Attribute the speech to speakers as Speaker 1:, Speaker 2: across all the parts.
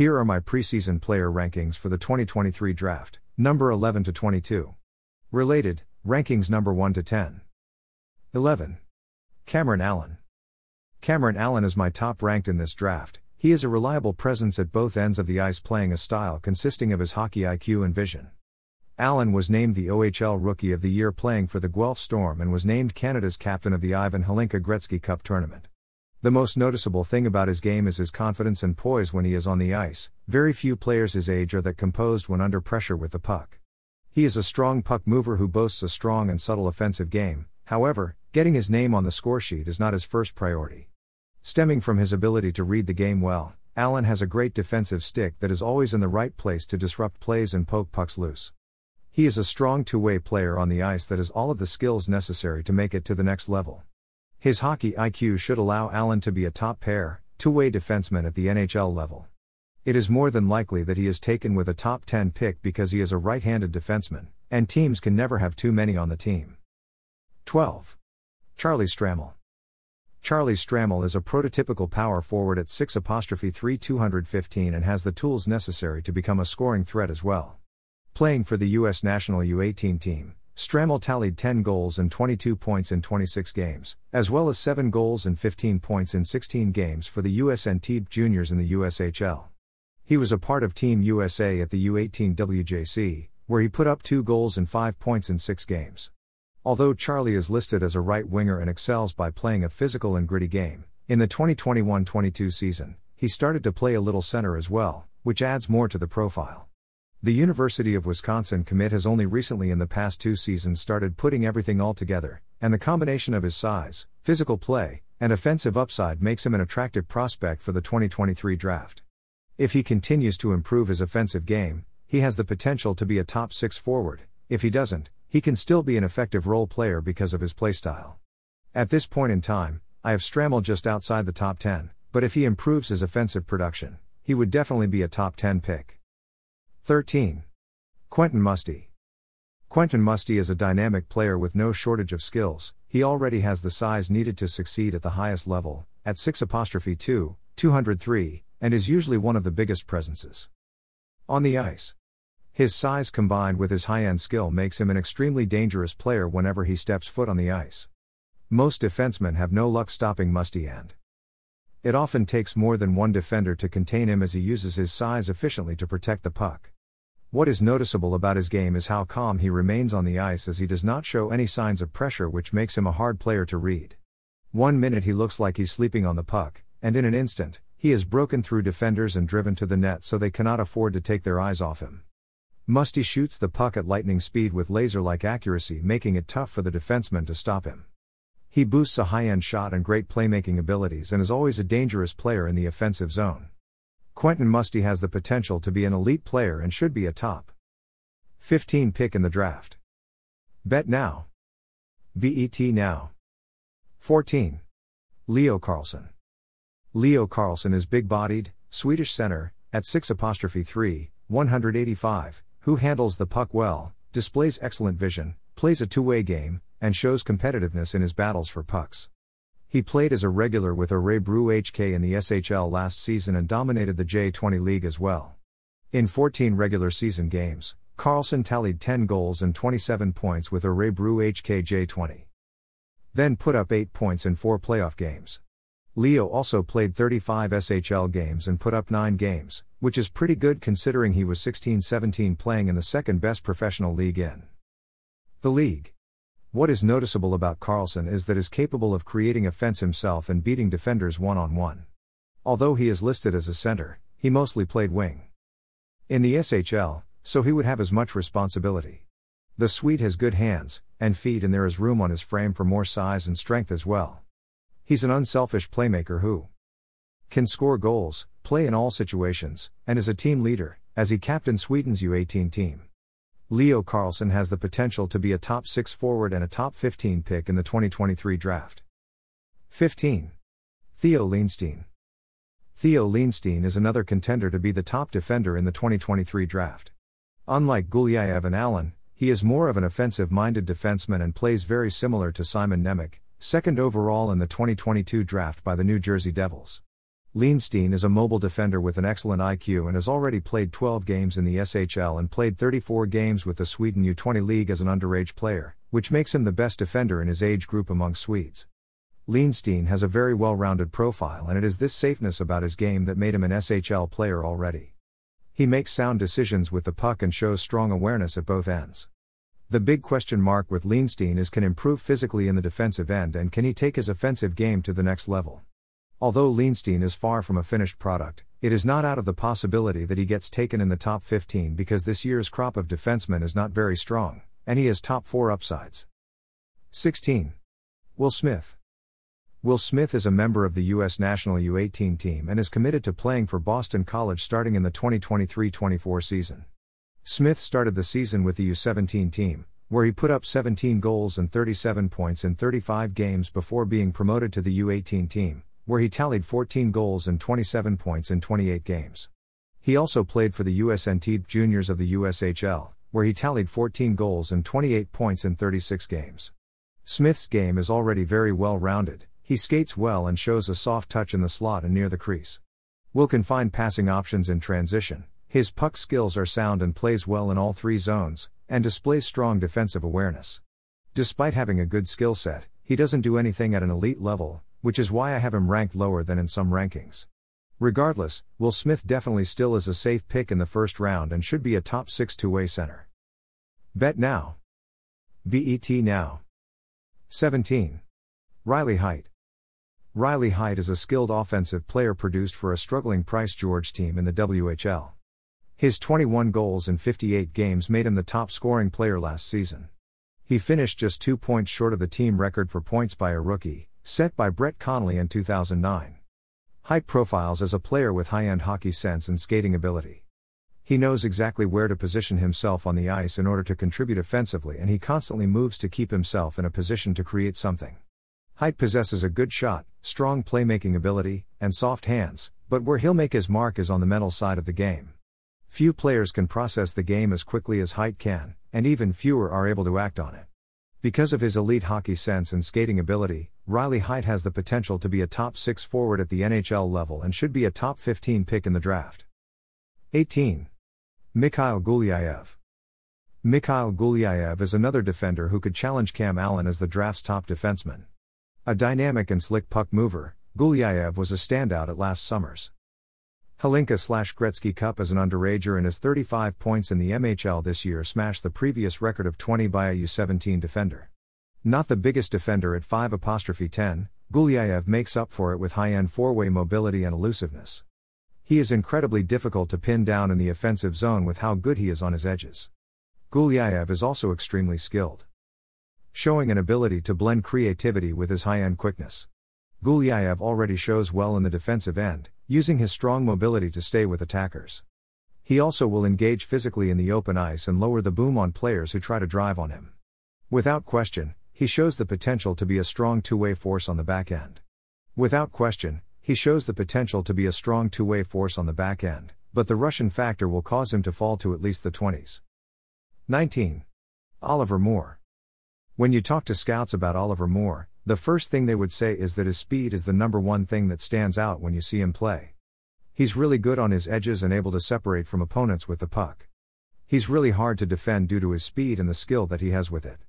Speaker 1: Here are my preseason player rankings for the 2023 draft, number 11 to 22. Related, rankings number 1 to 10. 11. Cameron Allen. Cameron Allen is my top ranked in this draft. He is a reliable presence at both ends of the ice, playing a style consisting of his hockey IQ and vision. Allen was named the OHL Rookie of the Year playing for the Guelph Storm and was named Canada's captain of the Ivan Hlinka Gretzky Cup tournament. The most noticeable thing about his game is his confidence and poise when he is on the ice. Very few players his age are that composed when under pressure with the puck. He is a strong puck mover who boasts a strong and subtle offensive game, however, getting his name on the scoresheet is not his first priority. Stemming from his ability to read the game well, Allen has a great defensive stick that is always in the right place to disrupt plays and poke pucks loose. He is a strong two way player on the ice that has all of the skills necessary to make it to the next level. His hockey IQ should allow Allen to be a top pair, two way defenseman at the NHL level. It is more than likely that he is taken with a top 10 pick because he is a right handed defenseman, and teams can never have too many on the team. 12. Charlie Stramel. Charlie Stramel is a prototypical power forward at 6 3 215 and has the tools necessary to become a scoring threat as well. Playing for the U.S. national U18 team, Stramel tallied 10 goals and 22 points in 26 games, as well as 7 goals and 15 points in 16 games for the U.S. Teeb juniors in the USHL. He was a part of Team USA at the U18 WJC, where he put up 2 goals and 5 points in 6 games. Although Charlie is listed as a right winger and excels by playing a physical and gritty game, in the 2021 22 season, he started to play a little center as well, which adds more to the profile. The University of Wisconsin commit has only recently in the past two seasons started putting everything all together, and the combination of his size, physical play, and offensive upside makes him an attractive prospect for the 2023 draft. If he continues to improve his offensive game, he has the potential to be a top 6 forward. If he doesn't, he can still be an effective role player because of his playstyle. At this point in time, I have Stramel just outside the top 10, but if he improves his offensive production, he would definitely be a top 10 pick. 13. Quentin Musty. Quentin Musty is a dynamic player with no shortage of skills. He already has the size needed to succeed at the highest level, at 6 apostrophe 2, 203, and is usually one of the biggest presences. On the ice, his size combined with his high end skill makes him an extremely dangerous player whenever he steps foot on the ice. Most defensemen have no luck stopping Musty and it often takes more than one defender to contain him as he uses his size efficiently to protect the puck. What is noticeable about his game is how calm he remains on the ice as he does not show any signs of pressure, which makes him a hard player to read. One minute he looks like he's sleeping on the puck, and in an instant, he has broken through defenders and driven to the net so they cannot afford to take their eyes off him. Musty shoots the puck at lightning speed with laser like accuracy, making it tough for the defenseman to stop him. He boosts a high end shot and great playmaking abilities and is always a dangerous player in the offensive zone. Quentin Musty has the potential to be an elite player and should be a top 15 pick in the draft. Bet now. BET now. 14. Leo Carlson. Leo Carlson is big bodied, Swedish center, at 6 apostrophe 3, 185, who handles the puck well, displays excellent vision, plays a two way game, and shows competitiveness in his battles for pucks. He played as a regular with Örebro HK in the SHL last season and dominated the J20 League as well. In 14 regular season games, Carlson tallied 10 goals and 27 points with Örebro HK J20. Then put up 8 points in 4 playoff games. Leo also played 35 SHL games and put up 9 games, which is pretty good considering he was 16 17 playing in the second best professional league in the league. What is noticeable about Carlson is that is capable of creating offense himself and beating defenders one on one. Although he is listed as a center, he mostly played wing. In the SHL, so he would have as much responsibility. The Swede has good hands and feet, and there is room on his frame for more size and strength as well. He's an unselfish playmaker who can score goals, play in all situations, and is a team leader, as he captained Sweden's U18 team. Leo Carlson has the potential to be a top 6 forward and a top 15 pick in the 2023 draft. 15. Theo Lindstein. Theo Lindstein is another contender to be the top defender in the 2023 draft. Unlike Gulyayev and Allen, he is more of an offensive minded defenseman and plays very similar to Simon Nemec, second overall in the 2022 draft by the New Jersey Devils. Lindstein is a mobile defender with an excellent IQ and has already played 12 games in the SHL and played 34 games with the Sweden U20 League as an underage player, which makes him the best defender in his age group among Swedes. Lindstein has a very well rounded profile, and it is this safeness about his game that made him an SHL player already. He makes sound decisions with the puck and shows strong awareness at both ends. The big question mark with Lindstein is can improve physically in the defensive end and can he take his offensive game to the next level. Although Lindstein is far from a finished product, it is not out of the possibility that he gets taken in the top 15 because this year's crop of defensemen is not very strong, and he has top 4 upsides. 16. Will Smith. Will Smith is a member of the U.S. national U18 team and is committed to playing for Boston College starting in the 2023 24 season. Smith started the season with the U17 team, where he put up 17 goals and 37 points in 35 games before being promoted to the U18 team, where he tallied 14 goals and 27 points in 28 games. He also played for the USNT Juniors of the USHL, where he tallied 14 goals and 28 points in 36 games. Smith's game is already very well rounded, he skates well and shows a soft touch in the slot and near the crease. Will can find passing options in transition, his puck skills are sound and plays well in all three zones, and displays strong defensive awareness. Despite having a good skill set, he doesn't do anything at an elite level, which is why I have him ranked lower than in some rankings. Regardless, Will Smith definitely still is a safe pick in the first round and should be a top 6 two way center. Bet now. BET now. 17. Riley Heidt. Riley Heidt is a skilled offensive player produced for a struggling Prince George team in the WHL. His 21 goals in 58 games made him the top scoring player last season. He finished just two points short of the team record for points by a rookie, set by Brett Connolly in 2009. Heidt profiles as a player with high end hockey sense and skating ability. He knows exactly where to position himself on the ice in order to contribute offensively, and he constantly moves to keep himself in a position to create something. Heidt possesses a good shot, strong playmaking ability, and soft hands, but where he'll make his mark is on the mental side of the game. Few players can process the game as quickly as Heidt can, and even fewer are able to act on it. Because of his elite hockey sense and skating ability, Riley Heidt has the potential to be a top 6 forward at the NHL level and should be a top 15 pick in the draft. 18. Mikhail Gulyayev. Mikhail Gulyayev is another defender who could challenge Cam Allen as the draft's top defenseman. A dynamic and slick puck mover, Gulyayev was a standout at last summer's Hlinka slash Gretzky Cup as an underager and his 35 points in the MHL this year smashed the previous record of 20 by a U17 defender. Not the biggest defender at 5 apostrophe 10, Gulyayev makes up for it with high-end four-way mobility and elusiveness. He is incredibly difficult to pin down in the offensive zone with how good he is on his edges. Gulyayev is also extremely skilled. Showing an ability to blend creativity with his high-end quickness. Gulyayev already shows well in the defensive end, using his strong mobility to stay with attackers. He also will engage physically in the open ice and lower the boom on players who try to drive on him. Without question, he shows the potential to be a strong two way force on the back end. Without question, he shows the potential to be a strong two way force on the back end, but the Russian factor will cause him to fall to at least the 20s. 19. Oliver Moore. When you talk to scouts about Oliver Moore, the first thing they would say is that his speed is the number one thing that stands out when you see him play. He's really good on his edges and able to separate from opponents with the puck. He's really hard to defend due to his speed and the skill that he has with it.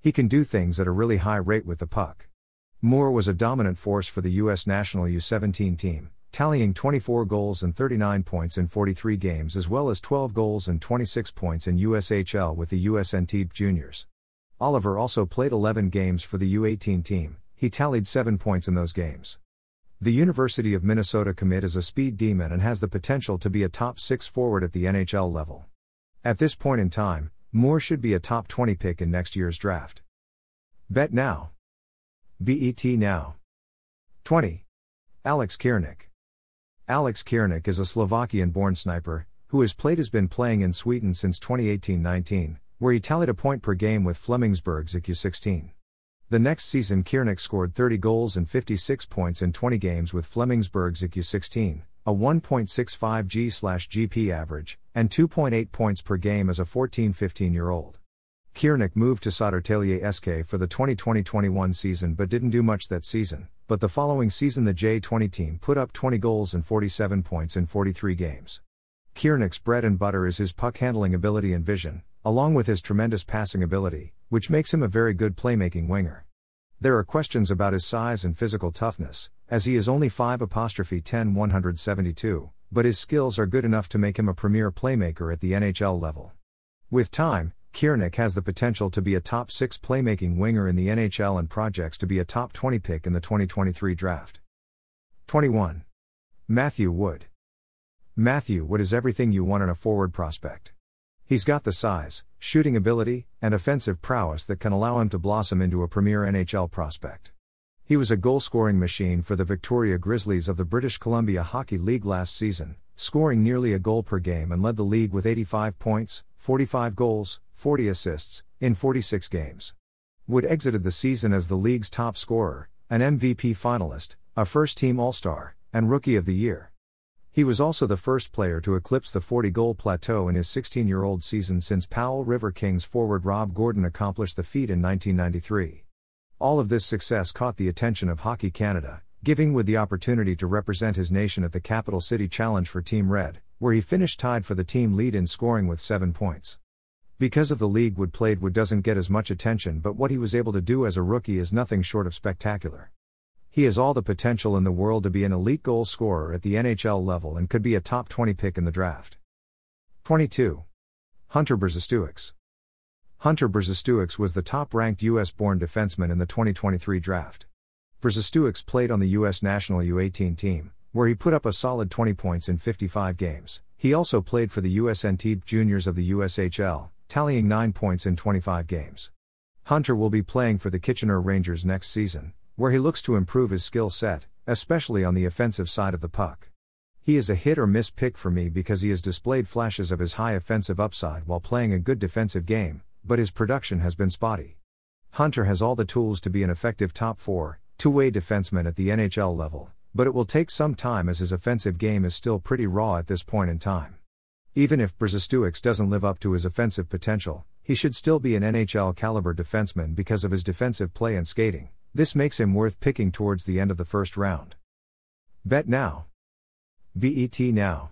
Speaker 1: He can do things at a really high rate with the puck. Moore was a dominant force for the U.S. national U17 team, tallying 24 goals and 39 points in 43 games as well as 12 goals and 26 points in USHL with the USNT juniors. Oliver also played 11 games for the U18 team, he tallied 7 points in those games. The University of Minnesota commit is a speed demon and has the potential to be a top 6 forward at the NHL level. At this point in time, Moore should be a top 20 pick in next year's draft. Bet now. BET now. 20. Alex Ciernik. Alex Ciernik is a Slovakian born sniper, who has played has been playing in Sweden since 2018 19, where he tallied a point per game with Flemingsberg ZQ16. The next season, Ciernik scored 30 goals and 56 points in 20 games with Flemingsberg ZQ16, a 1.65 G GP average, and 2.8 points per game as a 14 15 year old. Ciernik moved to Södertälje SK for the 2020 21 season but didn't do much that season, but the following season the J20 team put up 20 goals and 47 points in 43 games. Ciernik's bread and butter is his puck handling ability and vision, along with his tremendous passing ability, which makes him a very good playmaking winger. There are questions about his size and physical toughness, as he is only 5 10 172, but his skills are good enough to make him a premier playmaker at the NHL level. With time, Ciernik has the potential to be a top 6 playmaking winger in the NHL and projects to be a top 20 pick in the 2023 draft. 21. Matthew Wood. Matthew Wood is everything you want in a forward prospect. He's got the size, shooting ability, and offensive prowess that can allow him to blossom into a premier NHL prospect. He was a goal scoring machine for the Victoria Grizzlies of the British Columbia Hockey League last season, scoring nearly a goal per game and led the league with 85 points, 45 goals, 40 assists, in 46 games. Wood exited the season as the league's top scorer, an MVP finalist, a first team All Star, and Rookie of the Year. He was also the first player to eclipse the 40 goal plateau in his 16 year old season since Powell River Kings forward Rob Gordon accomplished the feat in 1993. All of this success caught the attention of Hockey Canada, giving Wood the opportunity to represent his nation at the Capital City Challenge for Team Red, where he finished tied for the team lead in scoring with 7 points. Because of the league Wood played, Wood doesn't get as much attention, but what he was able to do as a rookie is nothing short of spectacular. He has all the potential in the world to be an elite goal scorer at the NHL level and could be a top 20 pick in the draft. 22. Hunter Brzustewicz. Hunter Brzustewicz was the top ranked U.S. born defenseman in the 2023 draft. Brzustewicz played on the U.S. national U18 team, where he put up a solid 20 points in 55 games. He also played for the U.S. Antibes Juniors of the USHL, tallying 9 points in 25 games. Hunter will be playing for the Kitchener Rangers next season, where he looks to improve his skill set, especially on the offensive side of the puck. He is a hit or miss pick for me because he has displayed flashes of his high offensive upside while playing a good defensive game, but his production has been spotty. Hunter has all the tools to be an effective top 4, two way defenseman at the NHL level, but it will take some time as his offensive game is still pretty raw at this point in time. Even if Brzustewicz doesn't live up to his offensive potential, he should still be an NHL caliber defenseman because of his defensive play and skating. This makes him worth picking towards the end of the first round. Bet now. BET now.